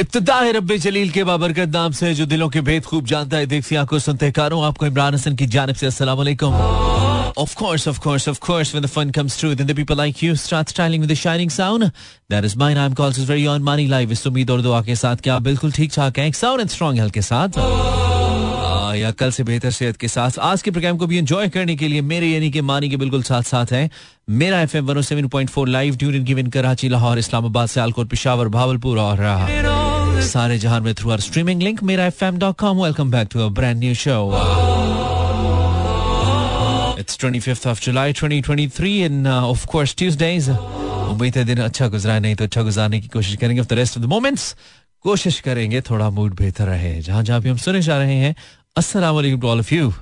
इब्तदा है रब्बे जलील के बाबरकत नाम से जो दिलों के भेद खूब जानता है देखती आँखों सुनते कारों आपको इमरान हसन की जानब से अस्सलाम वालेकुम Of course, of course, of course, when the fun comes through, then the people like you start styling with the shining sound. That is mine. I'm called very on money live. इस उम्मीद और दुआ के साथ क्या बिल्कुल ठीक ठाक है साउंड एंड स्ट्रॉन्ग हेल्थ के साथ या कल से बेहतर सेहत के साथ आज के प्रोग्राम को भी एंजॉय करने के लिए मेरे यानी कि मानी के बिल्कुल साथ साथ है Mera F M one seven point four live tune in given Karachi Lahore Islamabad Sialkot Peshawar Bahawalpur और सारे जहाँ में through our streaming link Mera F M dot com welcome back to a brand new show It's 25th of July 2023 and uh, of course Tuesdays. उम्मीद है दिन अच्छा गुजरा नहीं तो अच्छा गुजारने की कोशिश करेंगे। For the rest of the moments कोशिश करेंगे थोड़ा मूड बेहतर रहे। जहाँ जहाँ भी हम सुने जा रहे हैं वालेकुम to all of you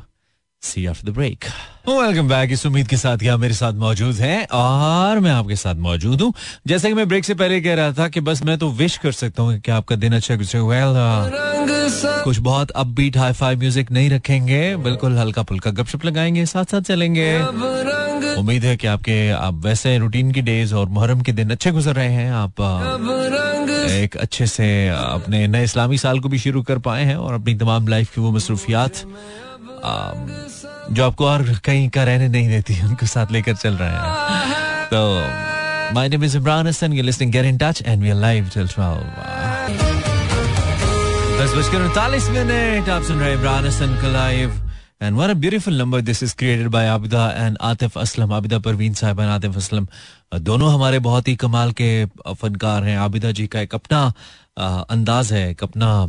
see after the break welcome back इस उम्मीद के साथ क्या मेरे साथ मौजूद हैं? और मैं आपके साथ मौजूद हूँ। जैसे कि मैं ब्रेक से पहले कह रहा था कि बस मैं तो विश कर सकता हूँ कि आपका दिन अच्छा गुजरे। वेल कुछ बहुत अब बीट हाई फाई म्यूज़िक नहीं रखेंगे। बिल्कुल हल्का फुल्का गपशप लगाएँगे साथ साथ चलेंगे। उम्मीद है कि आपके, आप वैसे रूटीन की डेज़ और मुहर्रम के दिन अच्छे गुजर रहे हैं। आप एक अच्छे से अपने नए इस्लामी साल को भी शुरू कर पाए हैं और अपनी तमाम लाइफ की वो मसरूफियात जो आपको और कहीं का रहने नहीं देती, उनको साथ लेकर चल रहे हैं। तो my name is Imran Hasan you listening get in touch and we are live till 12 दस बजकर उनतालीस मिनट, आप सुन रहे हैं इमरान हसन का live and one a beautiful number this is created by Abida and Atif Aslam Abida Parveen sahab and Atif Aslam दोनों हमारे बहुत ही कमाल के फनकार हैं। आबिदा जी का एक अपना अंदाज है, एक अपना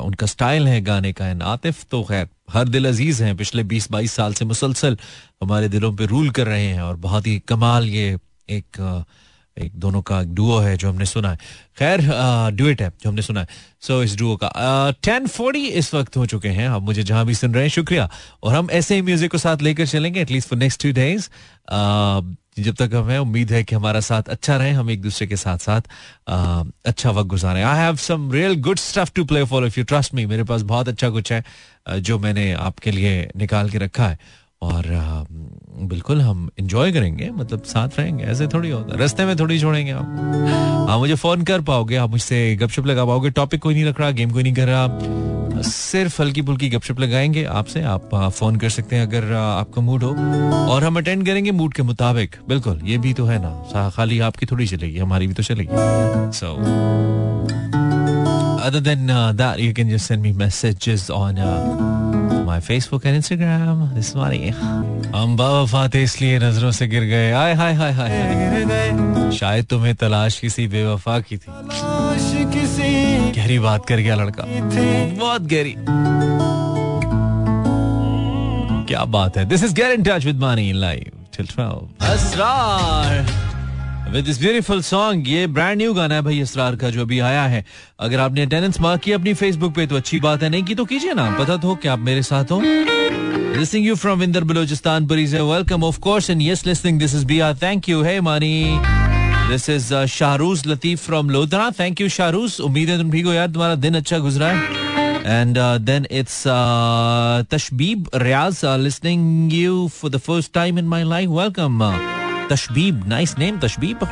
उनका स्टाइल है गाने का। एंड आतिफ तो खैर, हर दिल अज़ीज़ हैं। पिछले 20-22 साल से मुसलसल हमारे दिलों पे रूल कर रहे हैं और बहुत ही कमाल ये एक एक दोनों का एक डुओ है जो हमने सुना है। खैर डुएट है जो हमने सुना है। सो so, इस डुओ का टेन फोर्टी इस वक्त हो चुके हैं। आप मुझे जहाँ भी सुन रहे हैं शुक्रिया। और हम ऐसे ही म्यूज़िक को साथ लेकर चलेंगे at least for next two days जब तक हमें उम्मीद है कि हमारा साथ अच्छा रहे हम एक दूसरे के साथ साथ आ, अच्छा वक्त गुजारें। I have some real good stuff to play for if you trust me मेरे पास बहुत अच्छा कुछ है जो मैंने आपके लिए निकाल के रखा है। और बिल्कुल हम इंजॉय करेंगे मतलब साथ रहेंगे ऐसे थोड़ी होता है। रस्ते में थोड़ी छोड़ेंगे आप। आप मुझे फ़ोन कर पाओगे आप मुझसे गपशप लगा पाओगे टॉपिक कोई नहीं रख रहा गेम कोई नहीं कर रहा। सिर्फ़ हल्की फुल्की गपशप लगाएँगे आपसे आप फ़ोन कर सकते हैं अगर आपका मूड हो। और हम अटेंड करेंगे मूड के मुताबिक। बिल्कुल ये भी तो है ना खाली आपकी थोड़ी चलेगी हमारी भी तो चलेगी। So other than uh, that, you can just send me messages my Facebook and Instagram. This money. हम बावफाते इसलिए नज़रों से गिर गए। आय हाय हाय हाय शायद तुम्हें तलाश किसी बेवफा की थी। गहरी बात कर गया लड़का। बहुत गहरी। क्या बात है। This is get in touch with Mani live till 12 Asrar with this beautiful song ये ब्रांड न्यू गाना है भाई इसरार का जो अभी आया है अगर आपने अटेंडेंस मार्क की अपनी फेसबुक पे तो अच्छी बात है नहीं की तो कीजिए ना पता तो कि आप मेरे साथ हो Listening you from Vinder Balochistan, Bariza. Welcome, of course. And yes, listening, this is Bia. Thank you. Hey, Mani. This is uh, Shahruz Latif from Lodhana. Thank you, Shahruz. उम्मीद है तुम ठीक हो यार तुम्हारा दिन अच्छा गुजरा है and uh, then it's uh, Tashbeeb Riaz uh, listening you for the first time in Tashbeeb. Nice name, Tashbeeb.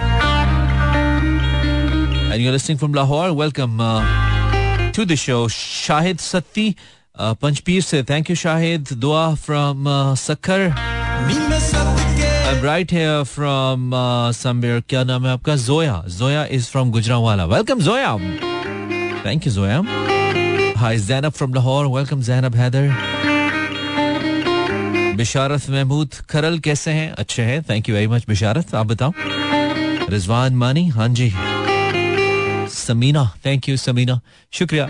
And you're listening from Lahore. Welcome uh, to the show. Shahid Satti, uh, Panchpir. Thank you, Shahid. Dua from uh, Sakhar. I'm right here from uh, somewhere. Kya naam hai aapka? Zoya. Zoya is from Gujranwala. Welcome, Zoya. Thank you, Zoya. Hi, Zainab from Lahore. Welcome, Zainab Heather. Basharat Mahmood, खरल कैसे हैं? अच्छे हैं। Thank you very much Bisharat. आप बताओ। रिजवान मानी हाँ जी। Sameena thank you Sameena. शुक्रिया।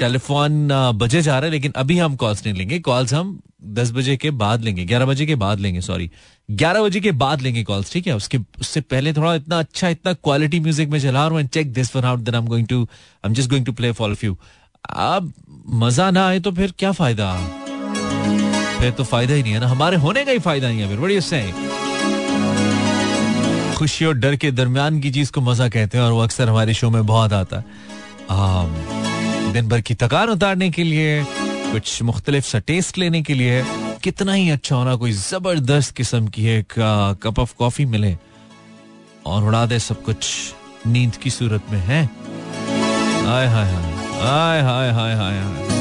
Telephone बजे जा रहे हैं, लेकिन अभी हम कॉल्स नहीं लेंगे। कॉल्स हम दस बजे के बाद लेंगे। ग्यारह बजे के बाद लेंगे सॉरी ग्यारह बजे के बाद लेंगे कॉल्स ठीक है? उसके, उससे पहले थोड़ा इतना अच्छा इतना क्वालिटी म्यूज़िक में चला रहा हूँ check this one out then I am going to I am just going to play for you अब मज़ा ना आए तो फिर क्या फ़ायदा? फिर तो फ़ायदा ही नहीं है ना। हमारे होने का ही फ़ायदा नहीं है फिर। बड़ी उससे खुशी और डर के दरमियान की चीज़ को मज़ा कहते हैं और वो अक्सर हमारे शो में बहुत आता है। दिन भर की थकान उतारने के लिए, कुछ मुख्तलिफ़ सा टेस्ट लेने के लिए, कितना ही अच्छा होना कोई ज़बरदस्त किस्म की एक कप ऑफ़ कॉफ़ी मिले और उड़ा दे सब कुछ। नींद की सूरत में है? हाय हाय हाय हाय हाय हाय हाय।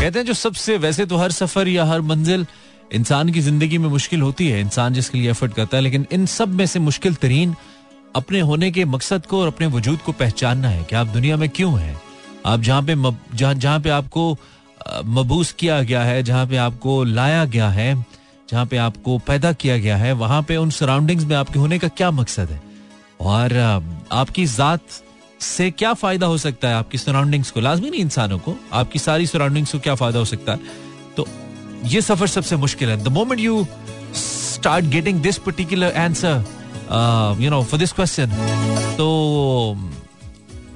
कहते हैं जो सबसे, वैसे तो हर सफ़र या हर मंजिल इंसान की ज़िंदगी में मुश्किल होती है, इंसान जिसके लिए एफर्ट करता है, लेकिन इन सब में से मुश्किल तरीन अपने होने के मकसद को और अपने वजूद को पहचानना है कि आप दुनिया में क्यों हैं। आप जहाँ पे जहाँ जहाँ पे आपको मबूस किया गया है, जहाँ पे आपको लाया गया है, जहाँ पे आपको पैदा किया गया है, वहाँ पे उन सराउंडिंग्स में आपके होने का क्या मकसद है? और आपकी जात से क्या फ़ायदा हो सकता है आपकी सराउंडिंग्स को? लाजमी नहीं इंसानों को। आपकी सारी सराउंडिंग्स को क्या फ़ायदा हो सकता है? तो ये सफ़र सबसे मुश्किल है। The moment you start getting this particular answer you know for this question तो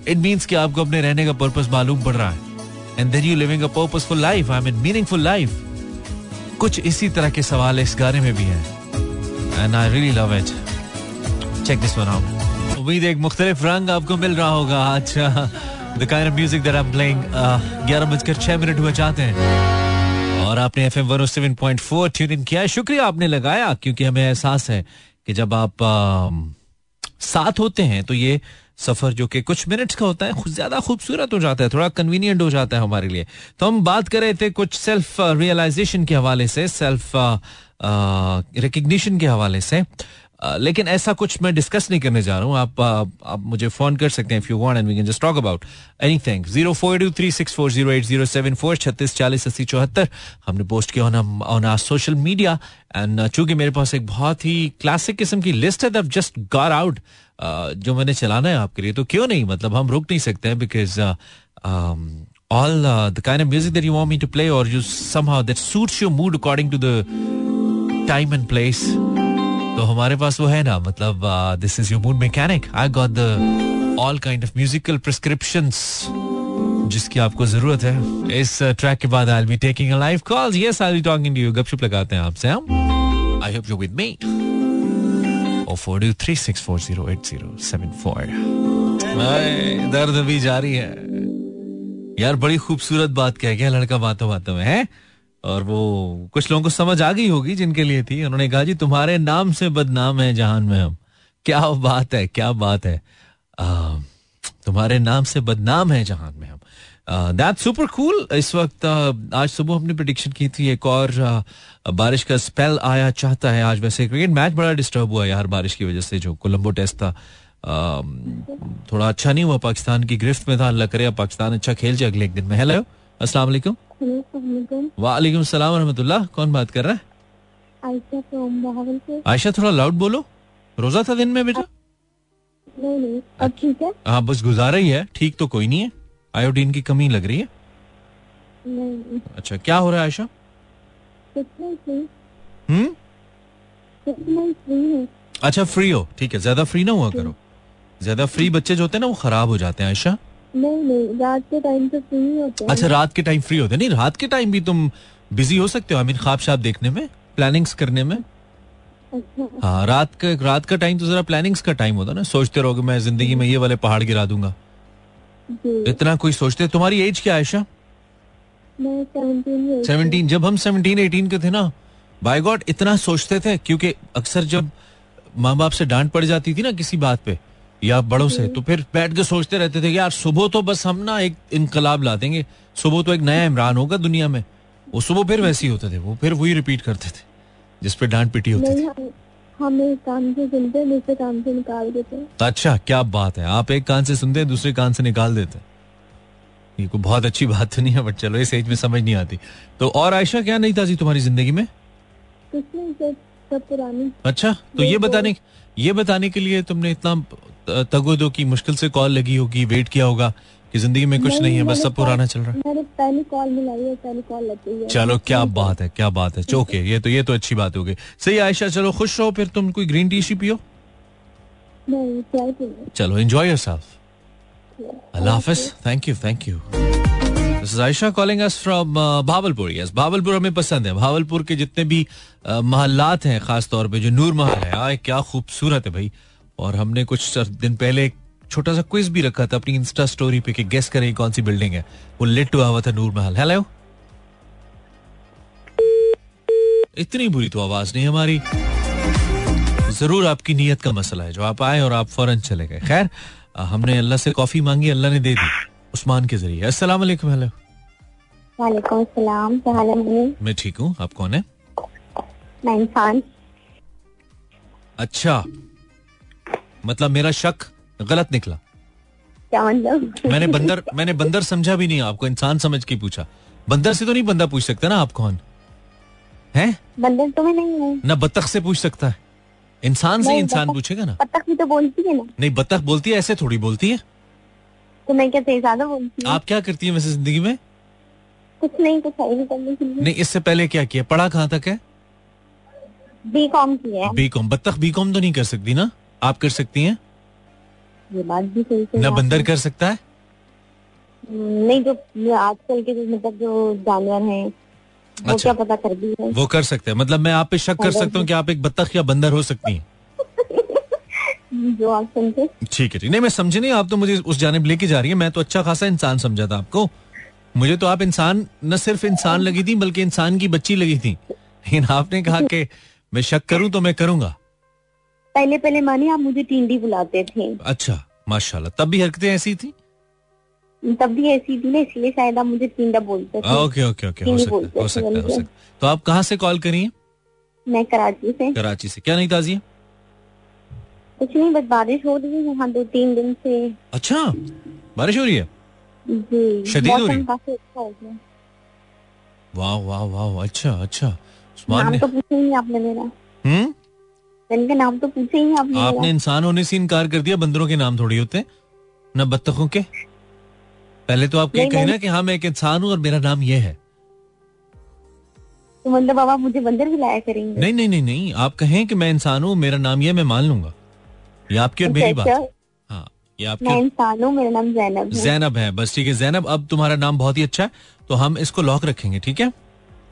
इट मीन्स कि आपको अपने रहने का पर्पस मालूम पड़ रहा है। And then you living a purposeful life I mean meaningful life कुछ इसी तरह के सवाल इस गाने में भी हैं। And I really love it check this one out उम्मीद एक मुख्तलिफ़ रंग आपको मिल रहा होगा। आज the kind of music that I am playing ग्यारह बजकर छह मिनट हुए चाहते हैं। और आपने F M one seven point four tune in किया शुक्रिया आपने लगाया, क्योंकि हमें एहसास है कि जब आप साथ होते हैं तो ये सफ़र जो कि कुछ मिनट्स का होता है ज़्यादा खूबसूरत हो जाता है, थोड़ा कन्वीनियंट हो जाता है हमारे लिए। तो हम बात कर रहे थे कुछ सेल्फ रियलाइजेशन के हवाले से सेल्फ रिकग्निशन के हवाले से। लेकिन ऐसा कुछ मैं डिस्कस नहीं करने जा रहा हूँ। आप आप आप मुझे फ़ोन कर सकते हैं if you want and we can just talk about anything zero four two three six four zero eight zero seven four छत्तीस चालीस अस्सी चौहत्तर। हमने पोस्ट किया on our social media and चूँकि मेरे पास एक बहुत ही क्लासिक किस्म की लिस्ट है दैट जस्ट गॉट आउट जो मैंने चलाना है आपके लिए तो क्यों नहीं? मतलब हम रुक नहीं सकते हैं because all uh, the kind of music that you want me to play or you somehow that suits your mood according to the time and place तो हमारे पास वो है ना मतलब this is your mood mechanic I got the all kind of musical prescription जिसकी आपको ज़रूरत है। इस ट्रैक के बाद I be taking live call yes I be talking you गपशप लगाते हैं आपसे, हम। I hope you with me four two three six four zero eight zero seven four दर्द भी जारी है। यार, बड़ी खूबसूरत बात कह गया लड़का बातों बातों में, है? और वो कुछ लोगों को समझ आ गई होगी जिनके लिए थी। उन्होंने कहा जी तुम्हारे नाम से बदनाम है जहान में हम। क्या बात है क्या बात है। आ, तुम्हारे नाम से बदनाम है जहान में हम। दैट सुपर कूल इस वक्त uh, आज सुबह हमने प्रडिक्शन की थी एक और uh, बारिश का स्पेल आया चाहता है आज। वैसे क्रिकेट मैच बड़ा डिस्टर्ब हुआ यार बारिश की वजह से जो कोलंबो टेस्ट था। uh, थोड़ा अच्छा नहीं हुआ पाकिस्तान की गिरफ्त में था। अल्लाह करे पाकिस्तान अच्छा खेल जाए अगले एक दिन में। हेलो अस्सलाम वालेकुम। वालेकुम सलाम। रहमतुल्लाह। कौन बात कर रहा है? आयशा आयशा थोड़ा लाउड बोलो। रोजा था दिन में बेटा? नहीं नहीं। अब ठीक है? हाँ बस गुजारा ही है। ठीक तो कोई नहीं है। आयोडीन की कमी लग रही है। नहीं अच्छा क्या हो रहा है आयशा? हम्म? अच्छा फ्री हो। ठीक है ज़्यादा फ्री ना हुआ करो। ज़्यादा फ्री बच्चे जो होते हैं ना वो खराब हो जाते हैं आयशा। नहीं नहीं रात के टाइम तो फ्री होते हैं। अच्छा रात के टाइम फ्री होते हैं। नहीं रात के टाइम भी तुम बिज़ी हो सकते हो आई मीन ख्वाब शाब देखने में प्लानिंग्स करने में। अच्छा। हाँ रात का रात का टाइम तो जरा प्लानिंग्स का टाइम होता है ना। सोचते रहोगे मैं ज़िंदगी में ये वाले पहाड़ गिरा दूँगा। इतना कोई सोचते तुम्हारी एज क्या है आयशा? सेवनटीन जब हम सेवनटीन एटीन के थे ना बाय गॉड इतना सोचते थे क्योंकि अक्सर जब माँ बाप से डांट पड़ जाती थी ना किसी बात पे या बड़ों से? तो फिर बैठ के सोचते रहते थे कि यार सुबह तो बस हम ना एक इनकलाब ला देंगे। सुबह तो एक नया इमरान होगा दुनिया में। वो सुबह फिर वैसे ही होते थे वो फिर वही रिपीट करते थे जिस पे डांट पिटी होती थी। हम एक कान से सुनते हैं दूसरे कान से निकाल देते। हैं अच्छा क्या बात है। आप एक कान से सुनते हैं दूसरे कान से निकाल देते। हैं ये कोई बहुत अच्छी बात तो नहीं है बट चलो इस एज में समझ नहीं आती। तो और आयशा क्या नहीं था जी तुम्हारी ज़िंदगी में? कुछ नहीं सब सब पुरानी। अच्छा तो ये बताने ये बताने के लिए तुमने इतना तगोदो की मुश्किल से कॉल लगी होगी वेट किया होगा कि ज़िंदगी में कुछ नहीं, है बस सब पुराना चल रहा है। पहली कॉल मिलाई है पहली कॉल लगी है। चलो क्या बात है क्या बात है। चौके ये तो ये तो अच्छी बात हो गई। सही आयशा चलो खुश रहो फिर तुम कोई ग्रीन टी शी पियो। चलो एंजॉय योरसेल्फ अल्लाह हाफिज। Thank you thank you Ayesha calling us from Bahawalpur yes Bahawalpur हमें पसंद है। भावलपुर के जितने भी uh, महल्लात हैं खास तौर पे जो नूर महल है आए क्या खूबसूरत है भाई। और हमने कुछ दिन पहले एक छोटा सा क्विज भी रखा था अपनी इंस्टा स्टोरी पे कि गेस करें कौन सी बिल्डिंग है। वो लिट हुआ हुआ था नूर महल। हेलो इतनी बुरी तो आवाज़ नहीं हमारी। ज़रूर आपकी नीयत का मसला है। जो आप आए और आप फ़ौरन चले गए। खैर हमने अल्लाह से कॉफ़ी मांगी अल्लाह ने दे दी उस्मान के ज़रिए। अस्सलाम वालेकुम हेलो वालेकुम सलाम क्या मैं ठीक हूँ। आप कौन है? मैं इंसान। अच्छा। मतलब मेरा शक गलत निकला। क्या मतलब? मैंने बंदर मैंने बंदर समझा भी नहीं आपको इंसान समझ के पूछा। बंदर से तो नहीं बंदा पूछ सकता ना आप कौन? है? बंदर तो मैं नहीं हूँ। ना बतख से पूछ सकता है। इंसान से इंसान पूछेगा ना। बतख भी तो बोलती है ना। नहीं बतख बोलती है ऐसे थोड़ी बोलती है। तो मैं क्या तेज ज़्यादा बोलती हूँ? आप क्या करती है वैसे ज़िंदगी में? कुछ नहीं कुछ नहीं करने के लिए। नहीं इससे पहले क्या किया? पढ़ा कहाँ तक है? बी कॉम की है। बी कॉम बतख बी कॉम तो नहीं कर सकती ना? आप कर सकती हैं? ये बात भी सही ना बंदर कर सकता है? नहीं जो आजकल के जो मतलब जो जानवर हैं वो अच्छा। क्या पता कर दी है। वो कर सकते हैं। मतलब मैं आप पे शक कर सकता हूँ कि आप एक बतख या बंदर हो सकती हैं। जो आप सुनते ठीक है ठीक। नहीं मैं समझे नहीं। आप तो मुझे उस जानब लेके जा रही है। मैं तो अच्छा खासा इंसान समझा था आपको। मुझे तो आप इंसान न सिर्फ़ इंसान लगी थी बल्कि इंसान की बच्ची लगी थी। लेकिन आपने कहा कि मैं शक करूँ तो मैं करूँगा। पहले पहले मानी आप मुझे टिंडी बुलाते थे। अच्छा माशाल्लाह। तब भी हरकतें ऐसी थी? तब भी ऐसी थी ना इसलिए शायद आप मुझे टिंडा बोलते थे। ओके ओके ओके हो सकता है हो सकता है हो सकता तो आप कहाँ से कॉल करिए मैं कराची से। कराची से। क्या नहीं ताजी है? कुछ नहीं बस बारिश हो रही है यहाँ दो तीन दिन से। अच्छा बारिश हो रही है? जी शदीद हो रही है? अच्छा वाह वाह वाह अच्छा अच्छा। उस्मान नाम ने तो पूछा ही नहीं आपने मेरा। हम्म? मैंने नाम तो पूछा ही आपने आपने इंसान होने से इनकार कर दिया बंदरों के नाम थोड़ी होते न बत्तखों के। पहले तो आप ये कहें ना कि हाँ मैं एक इंसान हूँ और मेरा नाम ये है। तो मतलब बाबा मुझे बंदर भी लाया करेंगे। नहीं नहीं नहीं नहीं। आप कहें कि मैं इंसान हूँ मेरा नाम ये मैं मान लूँगा। ये आपकी और मेरी बात। अच्छा, हाँ ये मैं इंसान हूँ मेरा नाम जैनब है। जैनब है बस ठीक है। जैनब अब तुम्हारा नाम बहुत ही अच्छा है तो हम इसको लॉक रखेंगे ठीक है?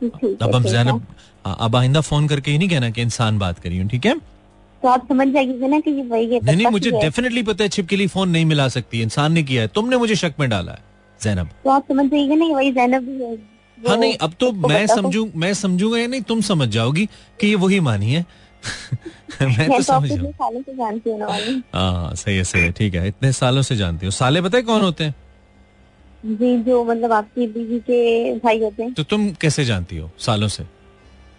अब हम जैनब हाँ, अब आइंदा फ़ोन करके ही नहीं कहना कि इंसान बात करी हूँ ठीक है? तो आप समझ जाएगी ना कि ये वही है नहीं नहीं मुझे डेफिनेटली पता है छिपकली फ़ोन नहीं मिला सकती इंसान ने किया है। तुमने मुझे शक में डाला है जैनब तो आप समझ जाइएगा ना वही जैनब ही है हाँ नहीं अब तो मैं समझू मैं समझूँगा या नहीं तुम समझ जाओगी कि ये वही मानी है। मैं तो तो समझ जाऊँ। सालों से जानती हूँ हाँ सही है सही है ठीक है इतने सालों से जानती हूँ। साले पता है कौन होते हैं? जी जो मतलब आपकी बीवी के भाई होते हैं। तो तुम कैसे जानती हो सालों से?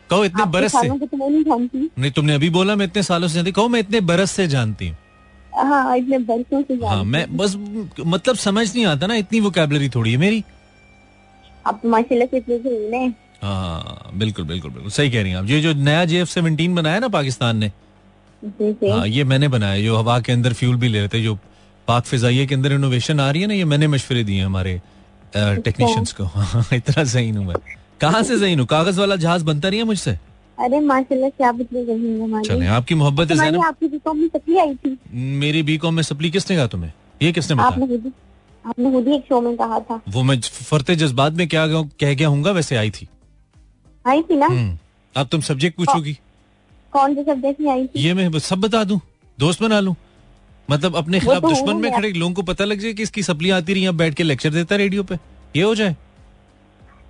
कहो इतने बरस से। तो नहीं नहीं तुमने अभी बोला मैं इतने सालों से जानती। कहो मैं इतने बरस से जानती। हूँ हाँ इतने बरसों से हाँ मैं बस मतलब समझ नहीं आता ना इतनी वोकेबलरी थोड़ी है मेरी। आप तो माशाल्लाह से इतने हाँ। बिल्कुल बिल्कुल बिल्कुल। सही कह रही हैं आप। ये जो नया जे एफ़ सेवनटीन बनाया ना पाकिस्तान ने। हाँ ये मैंने बनाया जो हवा के अंदर फ्यूल भी ले रहे थे जो पाक फिजाइये के अंदर इनोवेशन आ रही है ना ये मैंने मशवरे दिए हमारे टेक्नीशियंस को। हाँ, इतना जहीन हूँ मैं। कहाँ से जहीन हूँ? कागज़ वाला जहाज़ बनता नहीं है मुझसे? अरे माशाल्लाह हैं हमारी। चले आपकी मोहब्बत है आपकी भी कौन तकलीफ़ आई थी। मेरी बी कॉम में सप्ली किसने कहा तुम्हें? ये किसने बताया? आपने खुद ही एक शो में कहा था। वो मैं फरते जज्बात में क्या गया- कह गया हूँ वैसे आई थी। आई थी ना? हम्म, अब तुम सब्जेक्ट पूछोगी। कौन से सब्जेक्ट में आई थी? ये मैं सब बता दूँ दोस्त बना लूँ। मतलब अपने खिलाफ तो दुश्मन में खड़े लोगों को पता लग जाए कि इसकी सप्ली आती रही बैठ के लेक्चर देता रेडियो पे। ये हो जाए।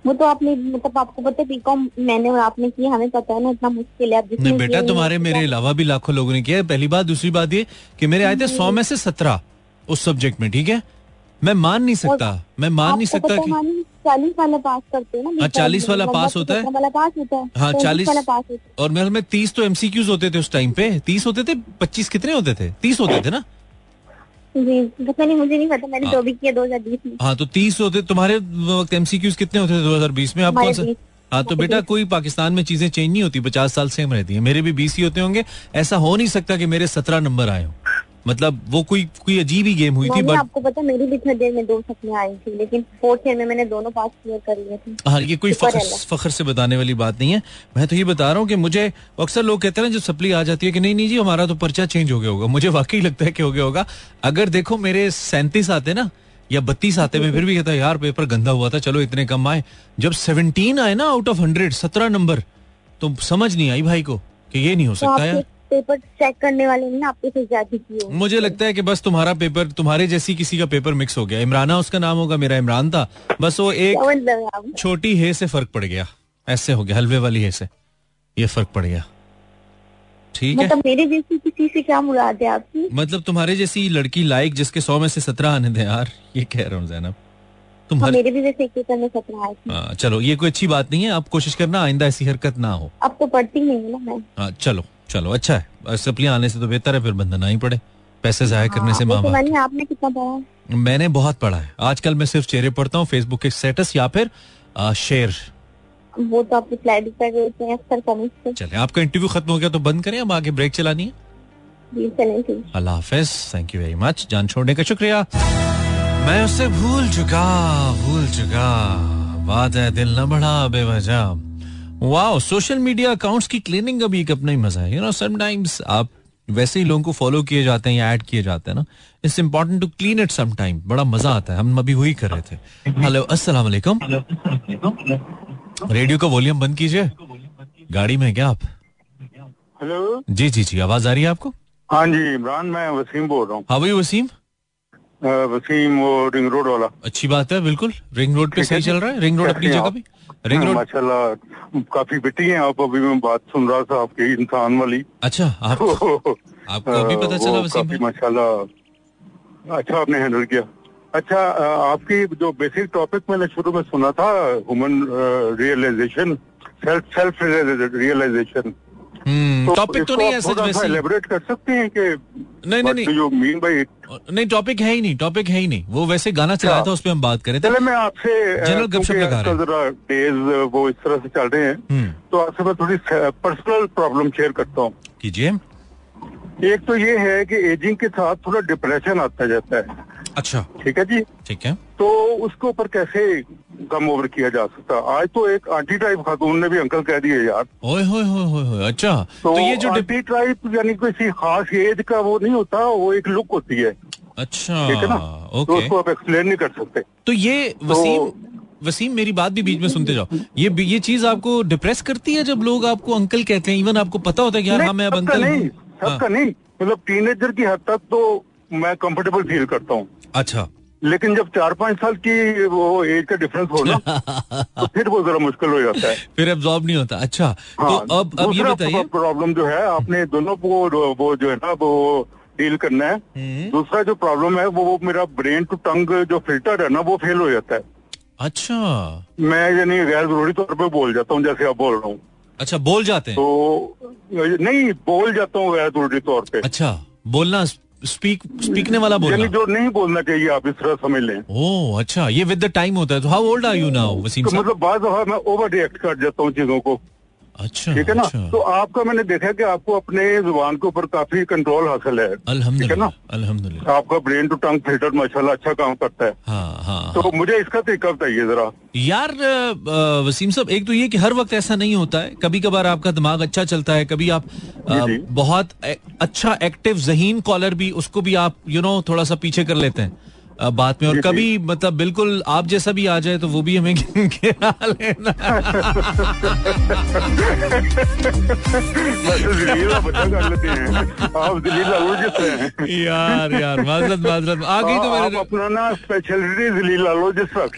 वो तो आपने मतलब आपको पता है बीकॉम मैंने और आपने किया हमें पता है ना इतना मुश्किल है नहीं बेटा तुम्हारे मेरे अलावा भी लाखों लोगों ने किया है। पहली बात दूसरी बात ये कि मेरे आए थे सौ में से सत्रह उस सब्जेक्ट में ठीक है? मैं मान नहीं सकता मैं मान नहीं सकता कि चालीस वाला पास करते हैं ना हाँ, 40 वाला पास होता है। वाला पास होता है हाँ, 35 40 वाला पास होता है। और मेरे में तीस तो एमसीक्यूज होते थे उस टाइम पे तीस होते थे पच्चीस कितने होते थे? तीस होते थे ना? जी पता मैंने मुझे नहीं पता मैंने हाँ। जो भी किया दो हज़ार बीस में। हाँ तो तीस होते तुम्हारे वक्त एमसीक्यूज कितने होते थे 2020 में? आप कौन सा? हाँ तो बेटा कोई पाकिस्तान में चीज़ें चेंज नहीं होती पचास साल सेम रहती है। मेरे भी बीस ही होते होंगे। ऐसा हो नहीं सकता कि मेरे सत्रह नंबर आए हो। मतलब वो कोई कोई अजीब ही गेम हुई थी बट आपको पता मेरी भी देर में दो सपने आई थी लेकिन फोर्थ ईयर में मैंने दोनों पास क्लियर कर लिए थे। हाँ ये कोई फखर फखर से बताने वाली बात नहीं है। मैं तो ये बता रहा हूँ कि मुझे अक्सर लोग कहते हैं जब सप्ली आ जाती है कि नहीं नहीं जी हमारा तो पर्चा चेंज हो गया होगा। मुझे वाकई लगता है कि हो गया होगा। अगर देखो मेरे सैंतीस आते ना या बत्तीस आते में फिर भी कहता यार पेपर गंदा हुआ था चलो इतने कम आए। जब सेवनटीन आए ना आउट ऑफ़ हंड्रेड सत्रह नंबर तो समझ नहीं आई भाई को कि ये नहीं हो तो सकता यार। पेपर चेक करने वाले ने ना आपके से ज़्यादा की मुझे लगता है कि बस तुम्हारा पेपर तुम्हारे जैसी किसी का पेपर मिक्स हो गया। इमराना उसका नाम होगा मेरा इमरान था। बस वो एक मतलब छोटी हे से फ़र्क पड़ गया। ऐसे हो गया हलवे वाली हे से। ये फ़र्क पड़ गया। ठीक मतलब है? मतलब मेरे जैसी किसी से क्या मुराद है आपकी? मतलब तुम्हारे जैसी लड़की लाइक जिसके सौ में से सत्रह आने दे यार ये कह रहा हूँ जैनब। तुम हाँ, मेरे भी एक पेपर में सत्रह आए हाँ, चलो ये कोई अच्छी बात नहीं है। आप कोशिश करना आइंदा ऐसी हरकत ना हो। अब तो पढ़ती नहीं हूँ ना मैं। हाँ, चलो। चलो अच्छा है। सप्लियाँ आने से तो बेहतर है फिर बंधन ना ही पड़े पैसे जाया करने से हाँ, माँ बाप। मानिए आपने कितना पढ़ा मैंने बहुत पढ़ा है। आजकल मैं सिर्फ़ चेहरे पढ़ता हूँ फेसबुक के स्टेटस या फिर आ, शेर वो तो हैं से चले आपका इंटरव्यू खत्म हो गया तो बंद करें अब आगे ब्रेक चलानी है। अल्लाह हाफिज। थैंक यू वेरी मच जान छोड़ने का शुक्रिया। मैं उससे भूल चुका भूल चुका। बात है दिल न बढ़ा बेवजह। वाओ सोशल मीडिया अकाउंट्स की क्लीनिंग का भी एक अपना ही मज़ा है. यू नो समटाइम्स आप वैसे ही लोगों को फॉलो किए जाते हैं या ऐड किए जाते हैं ना it's important to clean it some time बड़ा मज़ा आता है. हम अभी वही कर रहे थे. हेलो अस्सलाम वालेकुम रेडियो का वॉल्यूम बंद कीजिए. गाड़ी में क्या आप? हेलो जी जी जी. आवाज़ आ रही है आपको? हाँ जी इमरान मैं वसीम बोल रहा हूँ. हाँ भाई वसीम? वसीम वो रिंग रोड वाला. अच्छी बात है बिल्कुल. रिंग रोड पे सही चल रहा है? रिंग रोड अपनी जगह? पे? रिंग रोड माशाल्लाह काफ़ी बिटी हैं आप अभी मैं बात सुन रहा था आपकी इंसान वाली। अच्छा आप आपको अभी पता चला वसीम माशाल्लाह। अच्छा आपने हैंडल किया। अच्छा आपकी जो बेसिक टॉपिक मैंने शुरू में सुना था human realization self self realization topic तो नहीं है सच वैसे। ही। एलेबोरेट कर सकते हैं कि नहीं नहीं नहीं। जो मीन बाई नहीं टॉपिक है ही नहीं टॉपिक है ही नहीं। वो वैसे गाना चलाया था उस पर हम बात करें चले मैं आपसे जनरल गपशप लगा रहे जरा डेज़ वो इस तरह से चल रहे हैं। हम्म। तो आपसे मैं थोड़ी पर्सनल प्रॉब्लम शेयर करता हूँ। कीजिए। एक तो ये है कि एजिंग के साथ थोड़ा डिप्रेशन आता जाता है। अच्छा। ठीक है जी? ठीक है। तो उसके ऊपर कैसे कम ओवर किया जा सकता? आज तो एक आंटी टाइप खातून ने भी अंकल कह दिए यार। ओए होए होए होए होए अच्छा। तो, तो ये जो डिप- आंटी टाइप यानी किसी खास एज का वो नहीं होता वो एक लुक होती है। अच्छा ठीक है ना? ओके तो उसको आप एक्सप्लेन नहीं कर सकते। तो ये वसीम वसीम मेरी बात भी बीच में सुनते जाओ। ये ये चीज़ आपको डिप्रेस करती है जब लोग आपको अंकल कहते हैं? इवन आपको पता होता है कि यार हाँ मैं अब अंकल नहीं हाँ, सबका नहीं। मतलब टीनेजर की हद तक तो मैं कंफर्टेबल फील करता हूँ। अच्छा। लेकिन जब चार पाँच साल की वो एज का डिफरेंस हो ना तो फिर वो जरा मुश्किल हो जाता है। फिर एब्जॉर्ब नहीं होता। अच्छा हाँ, तो हाँ, अब अब ये बताइए। प्रॉब्लम जो है आपने दोनों को वो जो है ना वो डील करना है। हम्म, दूसरा जो प्रॉब्लम है वो, वो मेरा ब्रेन टू टंग जो फ़िल्टर है ना वो फेल हो जाता है। अच्छा। मैं यानी गैर ज़रूरी तौर पे बोल जाता हूँ जैसे आप बोल रहा हूँ। अच्छा बोल जाते हैं। तो नहीं बोल जाता हूँ गैर ज़रूरी तौर पे। अच्छा बोलना स्पीक स्पीकने वाला बोल जो नहीं बोलना चाहिए आप इस तरह समझ लें। ओ अच्छा ये विद द टाइम होता है तो how old are you now Waseem तो साहब? मतलब बाद मैं ओवर रिएक्ट कर जाता हूँ चीज़ों को। अच्छा ठीक है ना? अच्छा। तो आपका मैंने देखा कि आपको अपने ज़ुबान के ऊपर काफ़ी कंट्रोल हासिल है। ठीक है ना? अल्हम्दुलिल्लाह आपका ब्रेन टू टंग फ़िल्टर माशाल्लाह अच्छा काम करता है। हाँ हाँ तो मुझे इसका तरीका बताइए जरा। यार वसीम साहब एक तो ये कि हर वक्त ऐसा नहीं होता है। कभी कभार आपका दिमाग अच्छा चलता है कभी आप जी। बहुत अच्छा एक्टिव जहीन कॉलर भी उसको भी आप यू नो थोड़ा सा पीछे कर लेते हैं। बात में और। कभी मतलब बिल्कुल आप जैसा भी आ जाए तो वो भी हमें गिरा लेना। हैं। हैं। यार यार माजरत माजरत। आ गई तो मेरे अपना ना स्पेशलिटी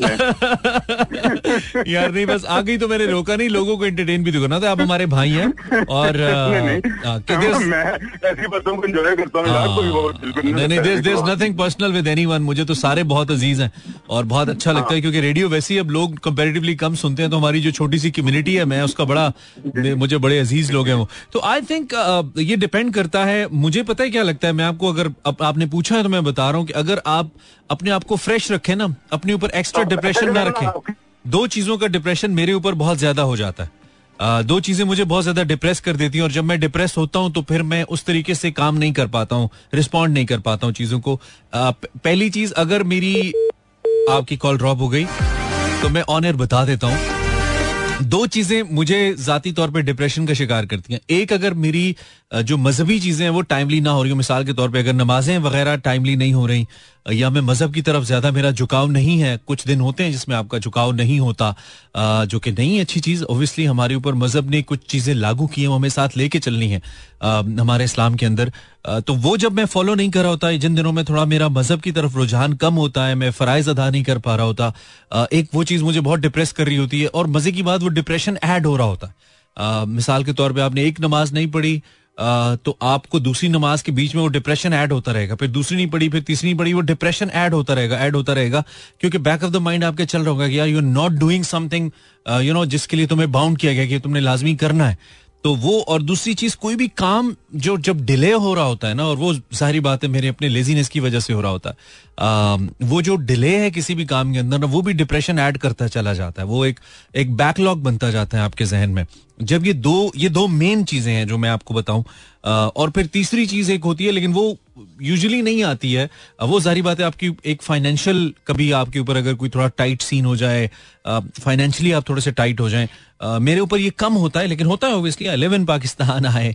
यार नहीं बस आ गई तो मैंने रोका नहीं लोगों को एंटरटेन भी तो करना। था आप हमारे भाई हैं और नहीं नहीं। कि मैं ऐसी बातों को एंजॉय करता हूँ यार कोई और बिल्कुल नहीं नहीं लगता देयर मेरे को। नथिंग पर्सनल विद एनीवन मुझे तो सारे बहुत अज़ीज़ हैं और बहुत अच्छा लगता है क्योंकि रेडियो वैसे ही अब लोग कंपैरेटिवली कम सुनते हैं तो हमारी जो छोटी सी कम्युनिटी है मैं उसका बड़ा मुझे बड़े अज़ीज़ लोग हैं वो। तो आई थिंक ये डिपेंड करता है मुझे पता है क्या लगता है मैं आपको अगर आपने पूछा है तो मैं बता रहा हूँ कि अगर आप अपने आप को फ्रेश रखें ना अपने ऊपर एक्स्ट्रा हाँ, डिप्रेशन ना अच्छा, रखें दो चीज़ों का डिप्रेशन मेरे ऊपर बहुत ज़्यादा हो जाता है। दो चीज़ें मुझे बहुत ज़्यादा डिप्रेस कर देती हैं और जब मैं डिप्रेस होता हूँ तो फिर मैं उस तरीके से काम नहीं कर पाता हूँ रिस्पॉन्ड नहीं कर पाता हूँ चीज़ों को। पहली चीज़, अगर मेरी आपकी कॉल ड्रॉप हो गई तो मैं ऑनर बता देता हूँ। दो चीज़ें मुझे जाती तौर पे डिप्रेशन का शिकार करती हैं। एक, अगर मेरी जो मजहबी चीज़ें हैं, वो टाइमली ना हो रही हो, मिसाल के तौर पे अगर नमाजें वगैरह टाइमली नहीं हो रही या मैं मज़हब की तरफ़ ज़्यादा मेरा झुकाव नहीं है? कुछ दिन होते हैं जिसमें आपका झुकाव नहीं होता जो कि नहीं अच्छी चीज़। ओब्वियसली हमारे ऊपर मज़हब ने कुछ चीज़ें लागू की हैं, वो हमें साथ लेके चलनी है हमारे इस्लाम के अंदर। तो वो जब मैं फॉलो नहीं कर रहा होता, जिन दिनों में थोड़ा मेरा मज़हब की तरफ़ रुझान कम होता है, मैं फराइज अदा नहीं कर पा रहा होता एक वो चीज़ मुझे बहुत डिप्रेस कर रही होती है, और मज़े की बात वो डिप्रेशन ऐड हो रहा होता। है मिसाल के तौर पर आपने एक नमाज़ नहीं पढ़ी तो आपको दूसरी नमाज़ के बीच में वो डिप्रेशन ऐड होता रहेगा फिर दूसरी नहीं पड़ी फिर तीसरी नहीं पड़ी वो डिप्रेशन ऐड होता रहेगा ऐड होता रहेगा क्योंकि बैक ऑफ़ द माइंड आपके चल रहा होगा कि यार you not doing something you know जिसके लिए तुम्हें बाउंड किया गया कि तुमने लाजमी करना है। तो वो और दूसरी चीज़ कोई भी काम जो जब डिले हो रहा होता है ना और वो सारी बात है मेरे अपने लेजीनेस की वजह से हो रहा होता है। आ, वो जो डिले है किसी भी काम के अंदर ना वो भी डिप्रेशन ऐड करता चला जाता है। वो एक एक बैकलॉग बनता जाता है आपके जहन में। जब ये दो ये दो मेन चीज़ें हैं जो मैं आपको बताऊँ और फिर तीसरी चीज़ एक होती है, लेकिन वो यूजुअली नहीं आती है। वो सारी बात है आपकी, एक फाइनेंशियल कभी आपके ऊपर अगर कोई थोड़ा टाइट सीन हो जाए फाइनेंशियली आप थोड़े से टाइट हो जाए। मेरे ऊपर ये कम होता है, लेकिन होता है obviously I live in Pakistan आए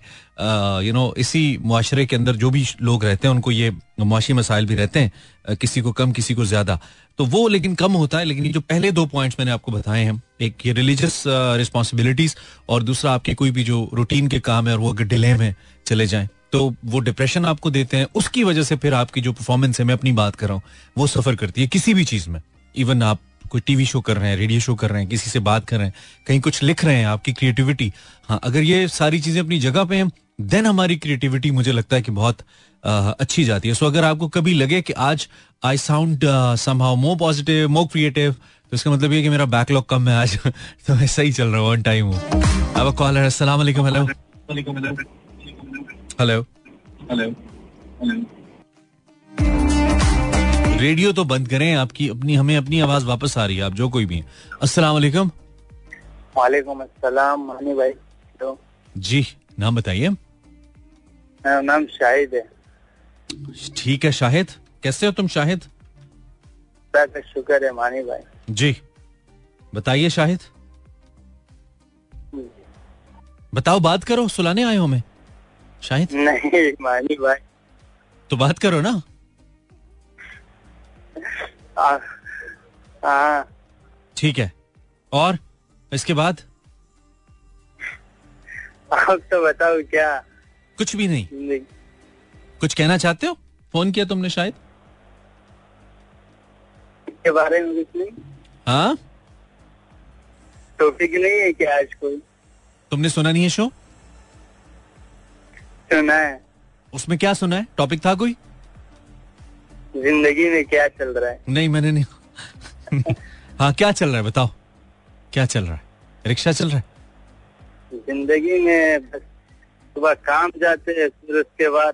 यू नो इसी मुआशरे के अंदर जो भी लोग रहते हैं, उनको ये मुआशी मसाइल भी रहते हैं। किसी को कम, किसी को ज़्यादा। तो वो लेकिन कम होता है, लेकिन ये जो पहले दो पॉइंट्स मैंने आपको बताए हैं, एक ये रिलीजियस रिस्पॉन्सिबिलिटीज और दूसरा आपके कोई भी जो रूटीन के काम है और वो अगर डिले में चले जाएँ तो वो डिप्रेशन आपको देते हैं। उसकी वजह से फिर आपकी जो परफॉर्मेंस है, मैं अपनी बात कर रहा हूँ, वो सफ़र करती है किसी भी चीज़ में। इवन आप कोई टीवी शो कर रहे हैं रेडियो शो कर रहे हैं, किसी से बात कर रहे हैं, कहीं कुछ लिख रहे हैं आपकी क्रिएटिविटी हाँ अगर ये सारी चीज़ें अपनी जगह पे हैं देन हमारी क्रिएटिविटी मुझे लगता है कि बहुत अच्छी जाती है। सो अगर आपको कभी लगे कि आज I sound somehow more positive more creative तो इसका मतलब ये कि मेरा बैकलॉग कम है आज। तो मैं सही चल रहा हूँ ऑन टाइम हूँ अब कॉल है अस्सलाम वालेकुम हेलो हेलो हेलो रेडियो तो बंद करें आपकी अपनी हमें अपनी आवाज़ वापस आ रही है आप जो कोई भी हैं। अस्सलाम वालेकुम। वालेकुम अस्सलाम भाई। जी नाम बताइए। मेरा नाम शाहिद है। ठीक है शाहिद। कैसे हो तुम शाहिद? का शुक्र है मानी भाई। जी। बताइए शाहिद। बताओ बात करो सुलाने आए हो मैं शाहिद। नहीं मानी भाई। तो बात करो ना। हाँ ठीक है। और इसके बाद? आप तो बताओ क्या? कुछ भी नहीं। नहीं। कुछ कहना चाहते हो? फ़ोन किया तुमने शायद? के बारे में कुछ नहीं। हाँ? टॉपिक नहीं है क्या आज कोई? तुमने सुना नहीं है शो? सुना है। उसमें क्या सुना है? टॉपिक था कोई? ज़िंदगी में क्या चल रहा है? नहीं मैंने नहीं। हाँ क्या चल रहा है बताओ? क्या चल रहा है? रिक्शा चल रहा है? ज़िंदगी में बस सुबह काम जाते हैं फिर उसके बाद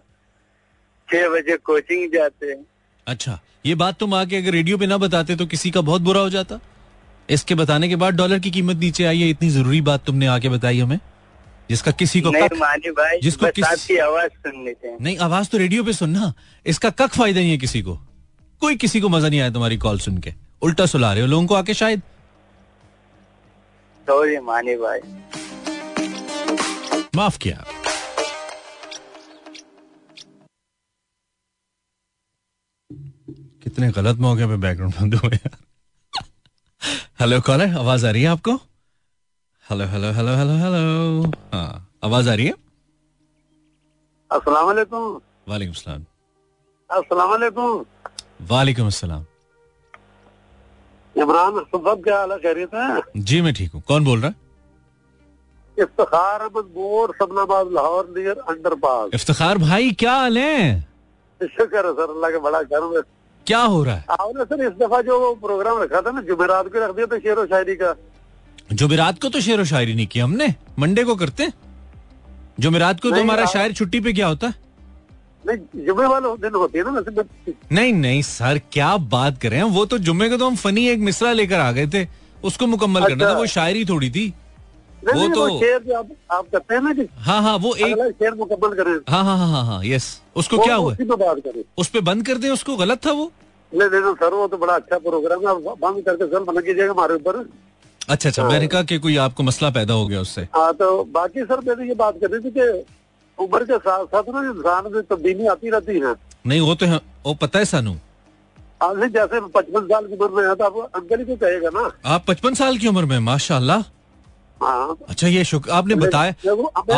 छह बजे कोचिंग जाते हैं। अच्छा ये बात तुम आके अगर रेडियो पे ना बताते तो किसी का बहुत बुरा हो जाता? इसके बताने के बाद डॉलर की कीमत नीचे आई है इतनी ज़रूरी बात तुमने आके बताई हमें जिसका किसी को नहीं मानी भाई जिसको किस- आवाज़ सुन लेते हैं नहीं आवाज़ तो रेडियो पे सुनना इसका कक फ़ायदा नहीं है किसी को। कोई किसी को मज़ा नहीं आया तुम्हारी कॉल सुन के। उल्टा सुला रहे हो लोगों को आके शायद। सॉरी मानी भाई। माफ़ किया। कितने गलत मौके पे बैकग्राउंड बंद हुए हेलो कॉलर आवाज़ आ रही है आपको? Hello hello hello hello hello हाँ आवाज़ आ रही है? अस्सलाम वालेकुम वालेकुम सलाम। अस्सलाम वालेकुम वालेकुम अस्सलाम इमरान सुबह क्या हाल है? खैरियत है? जी मैं ठीक हूँ। कौन बोल रहा है? इफ्तार अहमद बोर सबनाबाद Lahore near underpass Iftikhar भाई क्या हाल है? शुक्र है सर अल्लाह के बड़ा कर्म है। क्या हो रहा है? आपने सर इस दफ़ा जो प्रोग्राम रखा था ना जुमेरात को रख दिया था शेर व शायरी का। जुमेरात को तो शेर व शायरी नहीं किया हमने। मंडे को करते हैं? जुमेरात को तो हमारा शायर छुट्टी पे क्या होता? है नहीं जुमे वाले दिन होती है ना नहीं नहीं सर क्या बात कर रहे हैं? वो तो जुम्मे को तो हम फनी एक मिसरा लेकर आ गए थे। उसको मुकम्मल अच्छा। करना अच्छा। था वो शायरी थोड़ी थी। वो तो- आप, आप करते हैं ना कि हाँ हाँ वो एक शेर मुकम्मल करें। हाँ हाँ हाँ हाँ हाँ यस उसको वो क्या हुआ? उसी पे बात करें। उस पे बंद कर दें उसको? गलत था वो? नहीं नहीं सर वो तो बड़ा अच्छा प्रोग्राम है। बंद करके सर बना कीजिएगा हमारे ऊपर। अच्छा अच्छा मैंने कहा कि कोई आपको मसला पैदा हो गया उससे। हाँ तो बाकी सर मैंने ये बात कर रही थी कि उम्र के साथ साथ ना इंसान में तब्दीली आती रहती है। नहीं वो तो है वो पता है सानू। आज जैसे पचपन साल की उम्र में है तो आप अंकल ही को कहेगा ना। आप पचपन साल की उम्र में माशाल्लाह। हाँ अच्छा ये शुक्र आपने बताया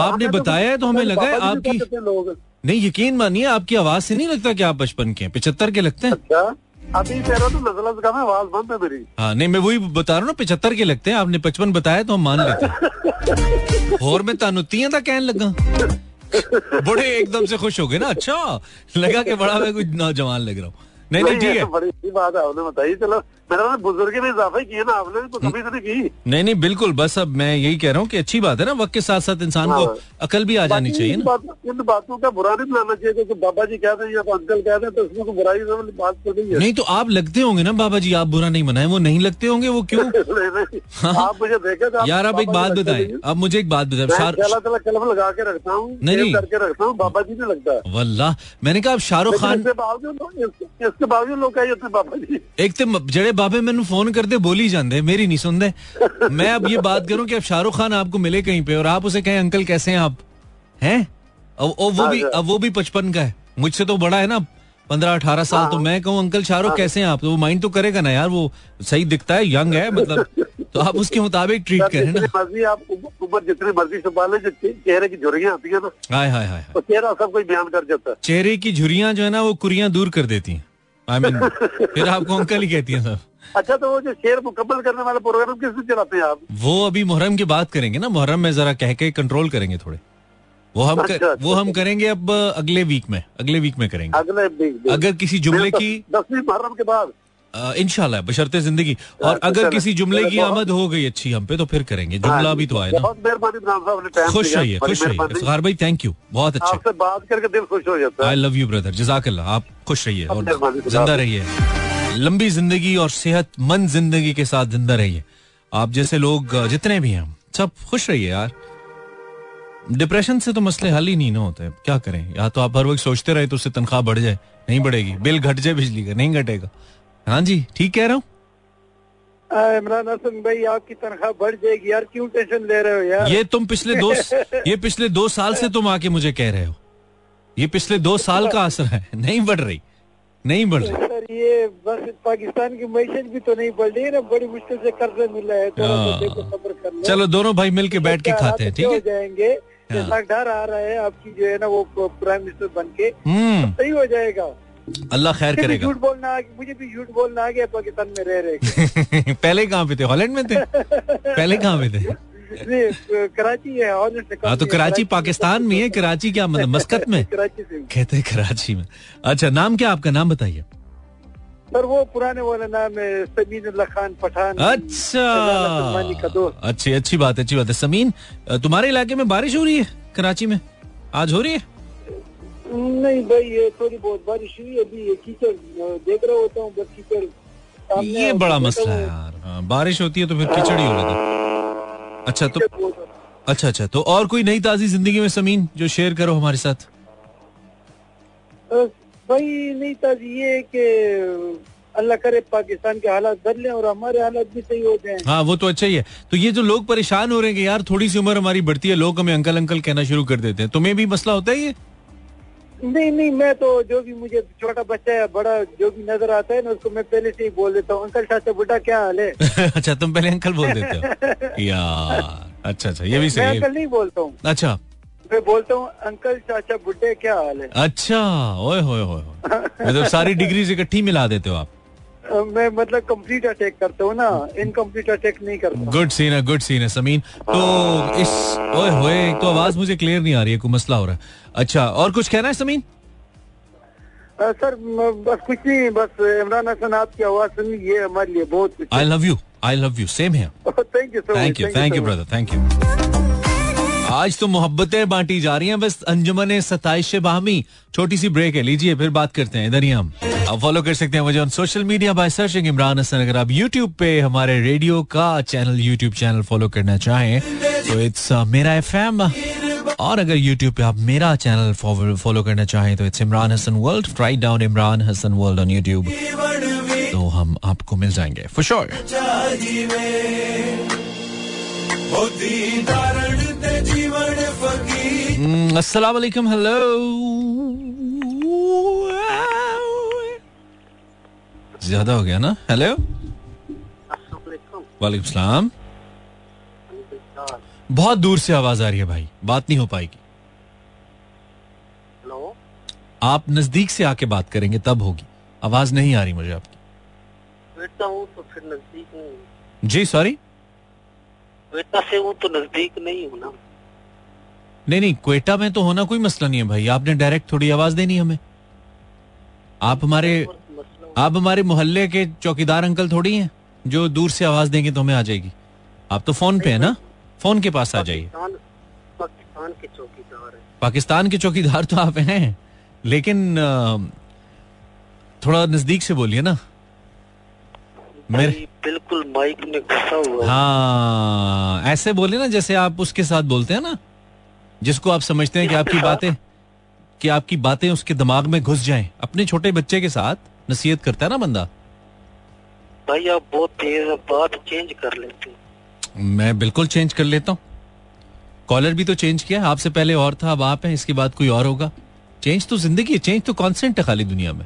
आपने तो बताया है तो हमें लगा है आपकी हैं नहीं यकीन मानिए आपकी आवाज़ से नहीं लगता कि आप बचपन के हैं पिछहत्तर के लगते हैं? अच्छा अभी तेरा तो नजल का मैं आवाज़ बंद है मेरी। हाँ नहीं मैं वही बता रहा हूँ ना पिछहत्तर के लगते हैं आपने पचपन बताया तो हम मान लेते हैं। और मैं तानु तीन था कहने लगा। बड़े एकदम से खुश हो गए ना अच्छा लगा कि बड़ा मैं कुछ नौजवान लग रहा हूँ। नहीं नहीं ठीक है। तो बड़ी अच्छी बात है आपने बताई चलो मेरा बुज़ुर्ग ने इजाफा ही किया ना आपने तो कभी तो नहीं की। नहीं नहीं बिल्कुल बस अब मैं यही कह रहा हूँ कि अच्छी बात है ना वक्त के साथ साथ इंसान को हाँ। अकल भी आ जानी चाहिए ना। इन बातों का बुरा नहीं बनाना चाहिए क्योंकि बाबा जी कहते हैं या तो अंकल कहते हैं तो उसमें कोई बुराई बात तो नहीं है। नहीं तो आप लगते होंगे ना बाबा जी आप बुरा नहीं मनाए वो नहीं लगते होंगे वो क्यों? नहीं, नहीं। आप मुझे देखे तो यार आप एक बात बताए नहीं हैं। अब मुझे एक बात बताए मैं कलम लगा के रखता हूँ नहीं, करके रखता हूँ बाबा जी ने लगता है। वल्लाह मैंने कहा आप शाहरुख खान होते हैं बाबा जी। एक तो जड़े बाबे मैंने फ़ोन करते बोली जाते मेरी नहीं सुनते मैं अब ये बात करूँ कि अब शाहरुख खान आपको मिले कहीं पे और आप उसे कहें अंकल कैसे हैं आप? हैं? अब वो भी अच्छा। अब वो भी पचपन का है। मुझसे तो बड़ा है ना पंद्रह अठारह साल तो मैं कहूँ अंकल शाहरुख कैसे हैं आप? तो वो माइंड तो करेगा ना यार वो सही दिखता है यंग है मतलब। तो आप उसके मुताबिक ट्रीट करें ना। मर्ज़ी आप उम्र जितनी मर्ज़ी छुपा ले जो चेहरे की झुर्रियाँ आती है ना हाय हाय हाय तो चेहरा सब कोई बयान कर जाता है। चेहरे की झुरियाँ जो है ना वो कुरियाँ दूर कर देती हैं। आई मीन फिर आपको अंकल ही कहती है सब। अच्छा तो वो जो शेर मुकम्मल करने वाला प्रोग्राम किस दिन चलाते हैं आप? वो अभी मुहर्रम की बात करेंगे ना। मुहर्रम में जरा कह के कंट्रोल करेंगे थोड़े। वो हम कर, अच्छा, अच्छा, वो हम करेंगे अब अगले वीक में अगले वीक में करेंगे। अगले दिन। अगर किसी जुमले की दसवीं मुहर्रम के बाद। अ, बशरते ज़िंदगी। और अच्छा, अगर किसी जुमले की आमद हो गई अच्छी हम पे तो फिर करेंगे। जुमला भी तो आए ना। खुश रहिए खुश रहिए। इफ्तार भाई थैंक यू बहुत अच्छे। आपसे बात करके दिल खुश हो जाता आई लव यू ब्रदर जजाकल्ला आप खुश रहिए और ज़िंदा रहिए। लंबी ज़िंदगी और सेहतमंद ज़िंदगी के साथ ज़िंदा रहिए। आप जैसे लोग जितने भी हैं सब खुश रहिए यार। डिप्रेशन से तो मसले हल ही नहीं ना होते। क्या करें? या तो आप हर वक्त सोचते रहे तो उससे तनख्वाह बढ़ जाए नहीं बढ़ेगी। बिल घट जाए बिजली का नहीं घटेगा। हाँ जी ठीक कह रहा हूँ? इमरान हसन भाई आपकी तनख्वाह बढ़ जाएगी। यार क्यों टेंशन ले रहे हो यार? ये तुम पिछले दो ये पिछले दो साल से तुम आके मुझे कह रहे हो। ये पिछले दो साल का असर है। नहीं बढ़ रही। नहीं बढ़ रही। सर ये बस पाकिस्तान की मैशत भी तो नहीं बढ़ रही है ना बड़ी मुश्किल से कर्जा मिला है। हाँ। लो। चलो दोनों भाई मिल के बैठ के खाते हैं ठीक है? जाएँगे? हाँ। जैसा डर आ रहा है आपकी जो है ना वो प्राइम मिनिस्टर बन के हम्म। सही हो जाएगा। अल्लाह खैर करेगा। झूठ बोलना मुझे भी झूठ बोलना आ गया पाकिस्तान में रह रहे पहले कहाँ पे थे? हॉलैंड में थे? पहले कहाँ पे थे? कराची है हाँ तो कराची पाकिस्तान में है? कराची क्या मतलब मस्कत में? कराची से। कहते हैं कराची में। अच्छा नाम क्या आपका? नाम बताइए। सर वो पुराने वाला नाम है समीन अल्लाह खान पठान। अच्छा। अच्छी अच्छी बात है अच्छी बात है। समीन तुम्हारे इलाके में बारिश हो रही है कराची में? आज हो रही है? नहीं भाई ये थोड़ी बहुत बारिश हुई है अभी ये कीचड़ देख रहा होता हूँ बस कीचड़। ये बड़ा मसला है यार। हाँ, बारिश होती है तो फिर खिचड़ी हो है। अच्छा तो कीचड़। अच्छा अच्छा तो और कोई नई ताजी ज़िंदगी में समीन जो शेयर करो हमारे साथ? भाई नहीं था ये कि अल्लाह करे पाकिस्तान के हालात बदले और हमारे हालात भी सही हो जाए। हाँ वो तो अच्छा ही है। तो ये जो लोग परेशान हो रहे हैं कि यार थोड़ी सी उम्र हमारी बढ़ती है लोग हमें अंकल अंकल कहना शुरू कर देते हैं। तुम्हें भी मसला होता है ये? नहीं नहीं मैं तो जो भी मुझे छोटा बच्चा है बड़ा जो भी नज़र आता है ना उसको मैं पहले से ही बोल देता हूँ। अंकल चाचा बुढ़ा क्या हाल है? अच्छा तुम पहले अंकल बोल देते हो? यार अच्छा अच्छा ये भी सही मैं अंकल नहीं बोलता हूँ। अच्छा। मैं बोलता हूँ अंकल चाचा बुढ़े क्या हाल है? अच्छा ओए होए होए। मतलब सारी डिग्री इकट्ठी मिला देते हो आप। मैं मतलब कंप्लीट अटैक करता हूँ ना इनकम्प्लीट अटैक नहीं करता। गुड सीन है गुड सीन है समीन तो इस ओए होए तो आवाज़ मुझे क्लियर नहीं आ रही है कोई मसला हो रहा है। अच्छा और कुछ कहना है समीन अ, सर बस कुछ नहीं बस इमरान हसन आपकी आवाज़ सुनी ये हमारे लिए बहुत I love you I love you same है thank you thank you thank you brother thank you आज तो मोहब्बतें बांटी जा रही हैं। बस अंजुमन सताइश बाहमी, छोटी सी ब्रेक है। लीजिए, फिर बात करते हैं। इधर ही हम। आप फॉलो कर सकते हैं मुझे on social media by searching Imran Hasan. अगर आप यूट्यूब पे हमारे रेडियो का चैनल यूट्यूब चैनल फॉलो करना चाहें तो इट्स मेरा एफएम और अगर यूट्यूब पे आप मेरा चैनल फॉलो करना चाहें तो it's Imran Hasan world write down Imran Hasan world on YouTube तो हम आपको मिल जाएँगे फॉर श्योर अस्सलाम वालेकुम हेलो ज़्यादा हो गया ना हेलो वालेकुम सलाम बहुत दूर से आवाज़ आ रही है भाई। बात नहीं हो पाएगी। हेलो आप नज़दीक से आके बात करेंगे तब होगी। आवाज़ नहीं आ रही मुझे आपकी। बेटा हूँ तो फिर नज़दीक हूँ। जी सॉरी बेटा से हूँ तो नज़दीक नहीं हूँ ना। नहीं नहीं क्वेटा में तो होना कोई मसला नहीं है भाई। आपने डायरेक्ट थोड़ी आवाज़ देनी हमें। आप हमारे आप हमारे मोहल्ले के चौकीदार अंकल थोड़ी हैं जो दूर से आवाज़ देंगे तो हमें आ जाएगी। आप तो फ़ोन पे है ना? फ़ोन के पास आ जाइए। पाकिस्तान के चौकीदार पाकिस्तान के चौकीदार तो आप हैं लेकिन थोड़ा नज़दीक से बोलिए ना। मेरे बिल्कुल माइक में घुसा हुआ हाँ ऐसे बोले ना जैसे आप उसके साथ बोलते हैं ना। जिसको आप समझते हैं कि आपकी बातें कि आपकी बातें उसके दिमाग में घुस जाएँ। अपने छोटे बच्चे के साथ नसीहत करता है ना बंदा? भाई आप बहुत तेज बात चेंज कर लेते मैं बिल्कुल चेंज कर लेता हूँ। कॉलर भी तो चेंज किया। आपसे पहले और था अब आप हैं इसके बाद कोई और होगा। चेंज तो ज़िंदगी है चेंज तो कॉन्सेंट है खाली दुनिया में।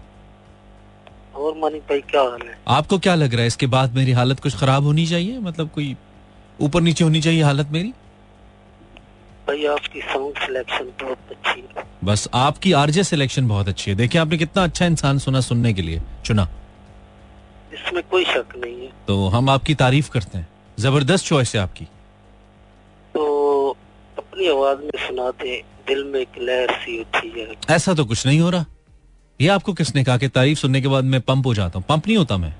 और मानी भाई क्या हाल है? आपको क्या लग रहा है इसके बाद मेरी हालत कुछ खराब होनी चाहिए? मतलब कोई ऊपर नीचे होनी चाहिए हालत मेरी? भाई आपकी सॉन्ग सिलेक्शन बहुत अच्छी है। बस आपकी आरजे सिलेक्शन बहुत अच्छी है। देखिए आपने कितना अच्छा इंसान सुना सुनने के लिए। चुना। इसमें कोई शक नहीं है। तो हम आपकी तारीफ़ करते हैं। ज़बरदस्त चॉइस है आपकी। तो अपनी आवाज़ में सुनाते दिल में एक लहर सी उठी है। ऐसा तो कुछ नहीं हो रहा। ये आपको किसने कहा कि तारीफ़ सुनने के बाद मैं पंप हो जाता हूँ? पंप नहीं होता मैं।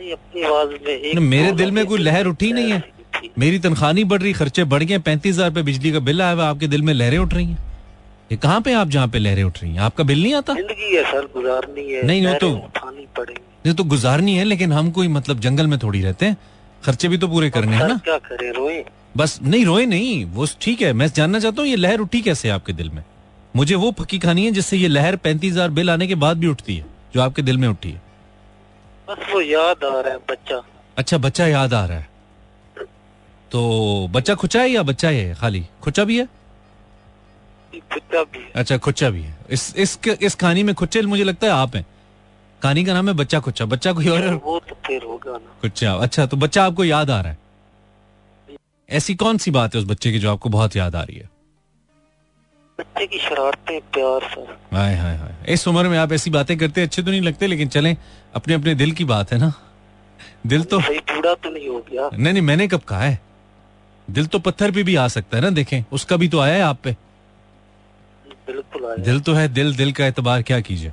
नहीं अपनी आवाज़ में एक मेरे दिल में कोई लहर उठी नहीं है। मेरी तनख्वाह नहीं बढ़ रही खर्चे बढ़ गए पैंतीस हज़ार बिजली का बिल आया हुआ आपके दिल में लहरें उठ रही हैं। ये कहाँ पे आप जहाँ पे लहरें उठ रही हैं? आपका बिल नहीं आता? ज़िंदगी है सर गुजारनी है नहीं, वो तो- ये तो गुजारनी है लेकिन हम कोई मतलब जंगल में थोड़ी रहते हैं। खर्चे भी तो पूरे करने हैं ना। क्या करें रोए? बस नहीं रोए नहीं वो ठीक है मैं जानना चाहता हूँ ये लहर उठी कैसे आपके दिल में? मुझे वो फकी खानी है जिससे ये लहर पैंतीस हज़ार बिल आने के बाद भी उठती है जो आपके दिल में उठी है। बस वो याद आ रहा है बच्चा। अच्छा बच्चा याद आ रहा है। तो बच्चा खुचा है या बच्चा है खाली? खुचा भी है? भी है। अच्छा खुचा भी है। इस इस इस कहानी में खुच्चे मुझे लगता है आप हैं। कहानी का नाम है बच्चा खुच्चा बच्चा कोई और? वो तो फिर होगा ना। खुच्चा अच्छा तो बच्चा आपको याद आ रहा है? ऐसी कौन सी बात है उस बच्चे की जो आपको बहुत याद आ रही है? बच्चे की शरारतें प्यार सर। हाय हाय हाय। इस उम्र में आप ऐसी बातें करते अच्छे तो नहीं लगते लेकिन चलें अपने अपने दिल की बात है ना? दिल तो सही बूढ़ा तो नहीं हो गया। नहीं नहीं मैंने कब कहा है? दिल तो पत्थर पे भी आ सकता है ना देखें। उसका भी तो आया है आप पे। बिल्कुल आया दिल तो है दिल दिल का एतबार क्या कीजिए।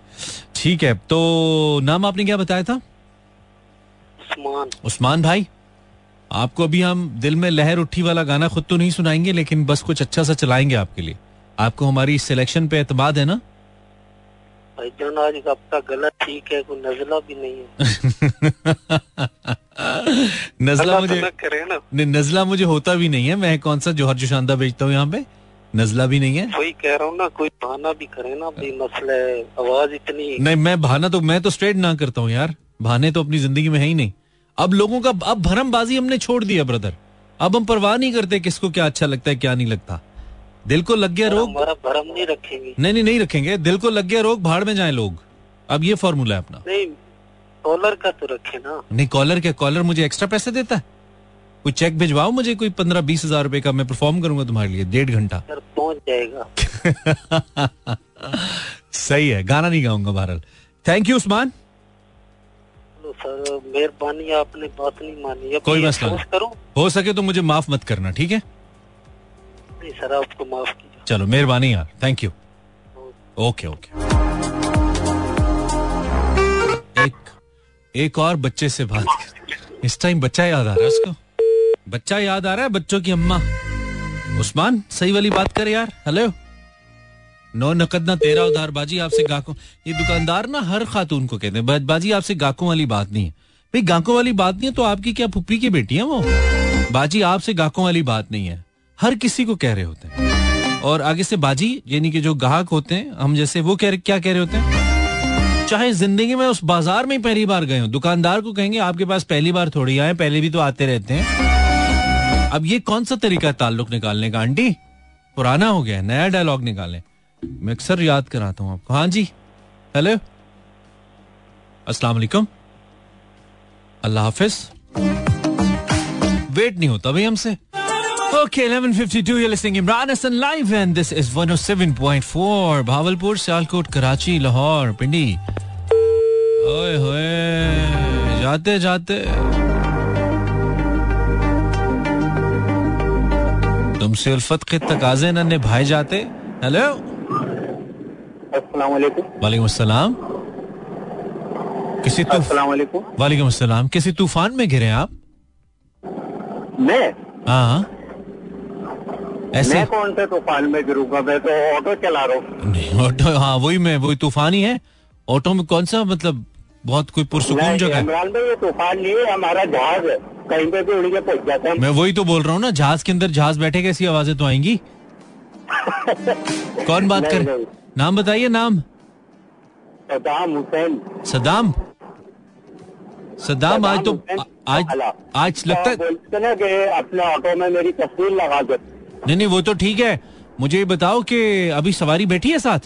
ठीक है तो नाम आपने क्या बताया था? उस्मान। उस्मान भाई आपको अभी हम दिल में लहर उठी वाला गाना खुद तो नहीं सुनाएँगे लेकिन बस कुछ अच्छा सा चलाएँगे आपके लिए। आपको हमारी सिलेक्शन पे एतमाद है ना? भाईजान आज आपका गला ठीक है कोई नजला भी नहीं है। नजला मुझे करे ना। नजला मुझे होता भी नहीं है। मैं कौन सा जोहर जोशानदा बेचता हूँ यहाँ पे? नजला भी नहीं है। वही कह रहा हूँ ना कोई बहाना भी करे ना भाई मसला है आवाज़ इतनी नहीं मैं बहाना तो मैं तो स्ट्रेट ना करता हूँ यार। बहाने तो अपनी ज़िंदगी में है ही नहीं। अब लोगों का अब भरमबाजी हमने छोड़ दिया ब्रदर अब हम परवाह नहीं करते किसको क्या अच्छा लगता है क्या नहीं लगता। दिल को लग गया रोग? भरम नहीं रखेंगे। नहीं नहीं नहीं रखेंगे। दिल को लग गया रोग भाड़ में जाए लोग। अब ये फॉर्मूला है अपना। नहीं कॉलर का तो रखे ना। नहीं कॉलर क्या? कॉलर मुझे एक्स्ट्रा पैसे देता है? कोई चेक भिजवाओ मुझे कोई पंद्रह बीस हज़ार रुपए का मैं परफॉर्म करूँगा तुम्हारे लिए डेढ़ घंटा। सर पहुँच जाएगा। सही है गाना नहीं गाऊँगा बहरहाल। थैंक यू उस्मान सर मेहरबानी आपने बात नहीं मानी। कोई मसला हो सके तो मुझे माफ़ मत करना ठीक है? नहीं सर आपको माफ़ कीजिए। चलो, मेहरबानी यार थैंक यू ओके ओके एक एक और बच्चे से बात कर। इस टाइम बच्चा याद आ रहा है उसको। बच्चा याद आ रहा है बच्चों की अम्मा। उस्मान, सही वाली बात कर यार। हेलो नो नकद ना तेरा उधार बाजी आपसे गाकों ये दुकानदार ना हर खातून को कहते हैं। बाजी आपसे गाकों वाली बात नहीं है। भाई गाकों वाली बात नहीं है तो आपकी क्या फुप्पी की बेटी है वो? बाजी आपसे गाकों वाली बात नहीं है। हर किसी को कह रहे होते हैं। और आगे से बाजी, यानी कि जो ग्राहक होते हैं, हम जैसे वो कह क्या कह रहे होते हैं? चाहे ज़िंदगी में उस बाज़ार में पहली बार गए हो, दुकानदार को कहेंगे, आपके पास पहली बार थोड़ी आए पहले भी तो आते रहते हैं। अब ये कौन सा तरीका ताल्लुक निकालने का, आंटी? पुराना हो गया नया डायलॉग निकाले। मैं अक्सर याद कराता हूँ आपको। हाँ जी। हेलो अस्सलाम वालेकुम अल्लाह हाफिज। वेट नहीं होता भाई हमसे। Okay, 11:52. You're listening Imran Hassan live, and this is 107.4 Bahawalpur Sialkot Karachi Lahore Pindi ओए होए जाते जाते तुमसे उल्फत के तकाजे न निभाए जाते। हेलो वालेकुम अस्सलाम। किसी वालेकुम अस्सलाम। किसी तूफ़ान में गिरे आप? मैं? हाँ। ऐसे? मैं कौन से तूफ़ान में गिरूँगा? मैं तो ऑटो चला रहा हूँ। ऑटो हाँ वही मैं वही तूफ़ान ही है। ऑटो में कौन सा मतलब बहुत कोई पुरसुकून जगह है? इमरान भाई ये तूफ़ान नहीं है हमारा जहाज़ है। कहीं पे भी उड़ के पहुँच जाते हैं। मैं वही तो बोल रहा हूँ ना जहाज़ के अंदर जहाज़ बैठे कैसी आवाज़ें तो आएँगी? कौन बात कर नाम बताइए नाम। सदाम हुसैन। सदाम सदाम आज तो आज आज लगता है ना कि अपने ऑटो में मेरी तस्वीर लगा दो। नहीं नहीं वो तो ठीक है। मुझे ये बताओ कि अभी सवारी बैठी है साथ?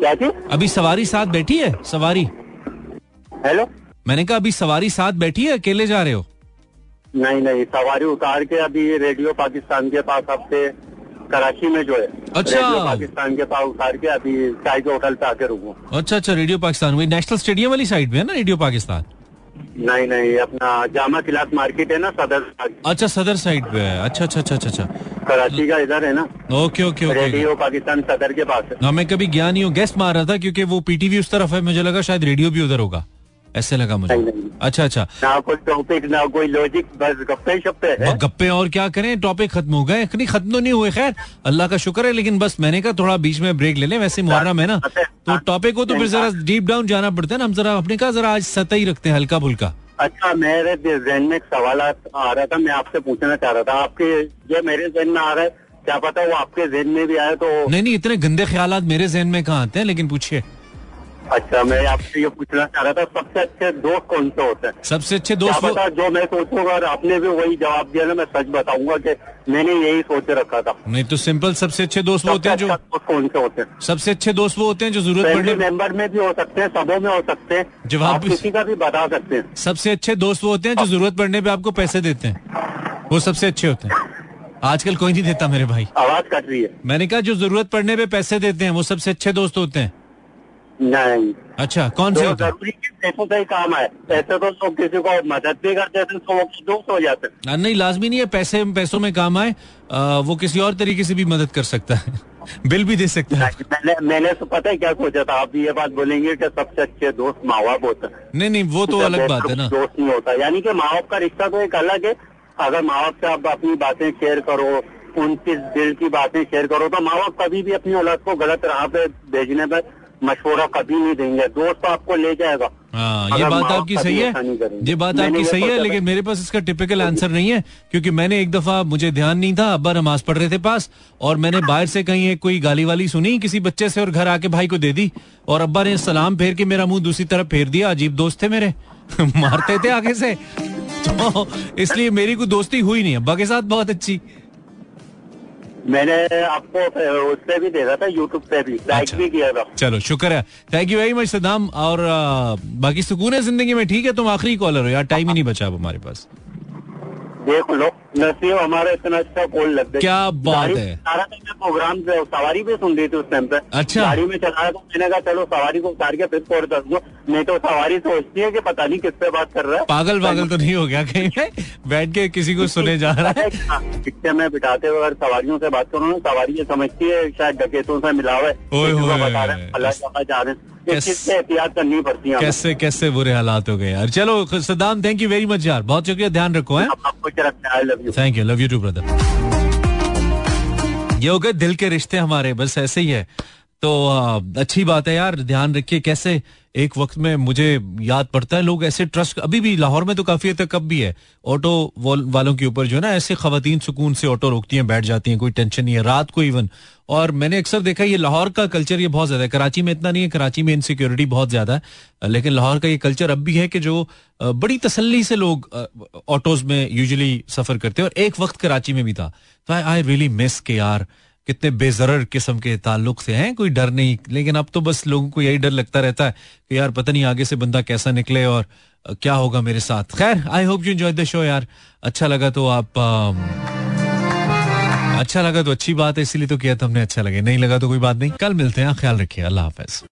क्या थी अभी सवारी साथ बैठी है? सवारी। हेलो मैंने कहा अभी सवारी साथ बैठी है अकेले जा रहे हो? नहीं नहीं सवारी उतार के अभी रेडियो पाकिस्तान के पास आपसे कराची में जो है। अच्छा। रेडियो पाकिस्तान के पास उतार के अभी चाय के होटल पे आके रुकू। अच्छा अच्छा रेडियो पाकिस्तान वही नेशनल स्टेडियम वाली साइड पे है ना रेडियो पाकिस्तान? नहीं नहीं अपना जामा क्लास मार्केट है ना सदर अच्छा सदर साइड पे है। अच्छा अच्छा अच्छा अच्छा अच्छा। कराची का इधर है ना? Okay okay okay. Radio Pakistan Saddar के पास है। हाँ मैं कभी ज्ञान ही हूँ। गेस्ट मार रहा था क्योंकि वो पीटीवी उस तरफ़ है। मुझे लगा शायद रेडियो भी उधर होगा। ऐसे लगा मुझे। नहीं, नहीं। अच्छा अच्छा। ना कोई टॉपिक ना कोई लॉजिक बस गप्पे शप्पे है। गप्पे और क्या करें? टॉपिक खत्म हो गए। खत्म तो नहीं हुए खैर। अल्लाह का शुक्र है लेकिन बस मैंने कहा थोड़ा बीच में ब्रेक ले लें। वैसे मुहर्रम है ना। तो टॉपिक को तो फिर जरा डीप डाउन जाना पड़ता है ना। हम जरा अपने कहा जरा आज सतह ही रखते हैं हल्का फुल्का अच्छा मेरे जहन में एक सवाल आ रहा था मैं आपसे पूछना चाह रहा था। आपके जो मेरे जहन में आ रहा है क्या पता वो आपके जहन में भी आए तो नहीं नहीं इतने गंदे ख्याल मेरे जहन में कहाँ आते हैं? लेकिन पूछिए। अच्छा मैं आपसे ये पूछना चाह रहा था सबसे अच्छे दोस्त कौन से होते हैं? सबसे अच्छे दोस्त वो पता जो मैं सोचूँगा और आपने भी वही जवाब दिया ना मैं सच बताऊँगा कि मैंने यही सोच रखा था। नहीं तो सिंपल सबसे अच्छे दोस्त वो होते हैं अच्छा जो दोस्त कौन से होते हैं? सबसे अच्छे दोस्त वो होते हैं जो ज़रूरत पड़ने मेंबर में भी हो सकते हैं सबों में हो सकते हैं। जवाब आप किसी का भी बता सकते हैं। सबसे अच्छे दोस्त वो होते हैं जो ज़रूरत पड़ने पे आपको पैसे देते हैं। वो सबसे अच्छे होते हैं। आजकल कोई नहीं देता मेरे भाई। आवाज़ कट रही है। मैंने कहा जो ज़रूरत पड़ने पे पैसे देते हैं वो सबसे अच्छे दोस्त होते हैं। नहीं। अच्छा कौन से तो होते हैं? पैसों का ही काम है पैसे तो लोग किसी को मदद भी करते हैं तो दोस्त हो जाते हैं। नहीं लाजमी नहीं है पैसे पैसों में काम आए आ, वो किसी और तरीके से भी मदद कर सकता है बिल भी दे सकता है। मैंने मैंने तो पता है क्या सोचा था आप ये बात बोलेंगे कि सबसे अच्छे दोस्त माँ बाप होते हैं। नहीं नहीं वो तो अलग बात है ना। दोस्त नहीं होता यानी कि माँ बाप का रिश्ता तो एक अलग है। अगर माँ बाप से आप अपनी बातें शेयर करो उनकी दिल की बातें शेयर करो तो माँ बाप कभी भी अपनी औलाद को गलत राह पे भेजने पर मशवरा कभी नहीं देंगे दोस्त तो आपको ले जाएगा। हाँ ये बात आपकी सही है। ये बात आपकी सही है लेकिन मेरे पास इसका टिपिकल आंसर नहीं है क्योंकि मैंने एक दफ़ा मुझे ध्यान नहीं था अब्बा नमाज़ पढ़ रहे थे पास और मैंने बाहर से कहीं एक कोई गाली वाली सुनी किसी बच्चे से और घर आके भाई को दे दी और अब्बा ने सलाम फेर के मेरा मुँह दूसरी तरफ़ फेर दिया अजीब दोस्त थे मेरे। मारते थे आगे से। तो इसलिए मेरी कोई दोस्ती हुई नहीं अब्बा के साथ बहुत अच्छी। मैंने आपको उस पर भी देखा था यूट्यूब पे भी लाइक अच्छा। भी किया था। चलो शुक्र है। Thank you very much Saddam. और आ, बाकी सुकून है ज़िंदगी में ठीक है? तुम आखिरी कॉलर हो यार टाइम ही नहीं बचा अब हमारे पास। देख लो नसीब हमारा इतना अच्छा कॉल लग गया। क्या बात है। था मैं प्रोग्राम से सवारी भी सुन रही थी उस टाइम पे। अच्छा। गाड़ी में चला रहा था मैंने कहा चलो सवारी को उतार के फिर कॉल कर दो। नहीं तो सवारी सोचती है कि पता नहीं किस पे बात कर रहा है। पागल पागल तो नहीं हो गया कहीं बैठ के किसी को सुने जा रहा है। रिक्शे में बिठाते हुए अगर सवारियों से बात करो ना सवारी ये समझती है शायद डकेतों से मिला हुआ है। बता रहे हैं जा रहे हैं। चीज़ एहतियात करनी पड़ती है कैसे कैसे बुरे हालात हो गए यार। चलो Saddam thank you very much यार। बहुत शुक्रिया ध्यान रखो है? Thank you love you too brother ये हो गए दिल के रिश्ते हमारे बस ऐसे ही है। तो अच्छी बात है यार ध्यान रखिए कैसे एक वक्त में मुझे याद पड़ता है, लोग ऐसे ट्रस्ट, अभी भी लाहौर में तो काफ़ी हद तक अब भी है, ऑटो वालों के ऊपर जो है ना, ऐसे खातन सुकून से ऑटो रोकती हैं, बैठ जाती हैं, कोई टेंशन नहीं है, रात को इवन और मैंने अक्सर देखा ये लाहौर का कल्चर ये बहुत ज़्यादा है, कराची में इतना नहीं है, कराची में इनसिक्योरिटी बहुत ज़्यादा है, लेकिन लाहौर का ये कल्चर अब भी है कि जो बड़ी तसल्ली से लोग ऑटोज में यूजली सफ़र करते हैं, और एक वक्त कराची में भी था। तो आई आई रियली मिस के यार कितने बेजर किस्म के ताल्लुक से हैं, कोई डर नहीं। लेकिन अब तो बस लोगों को यही डर लगता रहता है कि यार पता नहीं आगे से बंदा कैसा निकले और क्या होगा मेरे साथ। खैर I hope you enjoy the show यार। अच्छा लगा तो आप अच्छा लगा तो अच्छी बात है, इसीलिए तो किया था हमने अच्छा लगे। नहीं लगा तो कोई बात नहीं। कल मिलते हैं। ख्याल रखिए। अल्लाह हाफिज।